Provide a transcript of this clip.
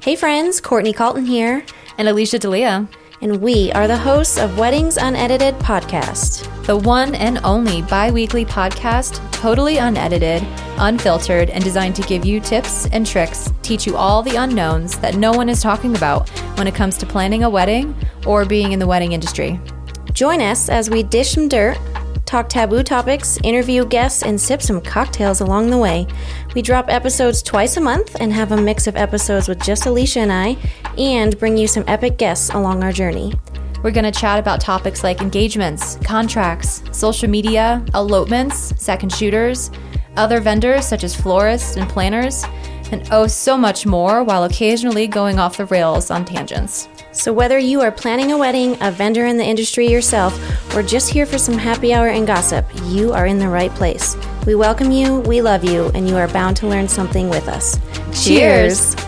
Hey friends, Courtney Calton here, and Alicia Delia. And we are the hosts of Weddings Unedited podcast, the one and only bi weekly podcast, totally unedited, unfiltered, and designed to give you tips and tricks, teach you all the unknowns that no one is talking about when it comes to planning a wedding or being in the wedding industry. Join us as we dish some dirt talk taboo topics, interview guests, and sip some cocktails along the way. We drop episodes twice a month and have a mix of episodes with just Alicia and I, and bring you some epic guests along our journey. We're going to chat about topics like engagements, contracts, social media, elopements, second shooters, other vendors such as florists and planners, and oh, so much more while occasionally going off the rails on tangents. So, whether you are planning a wedding, a vendor in the industry yourself, or just here for some happy hour and gossip, you are in the right place. We welcome you, we love you, and you are bound to learn something with us. Cheers. Cheers.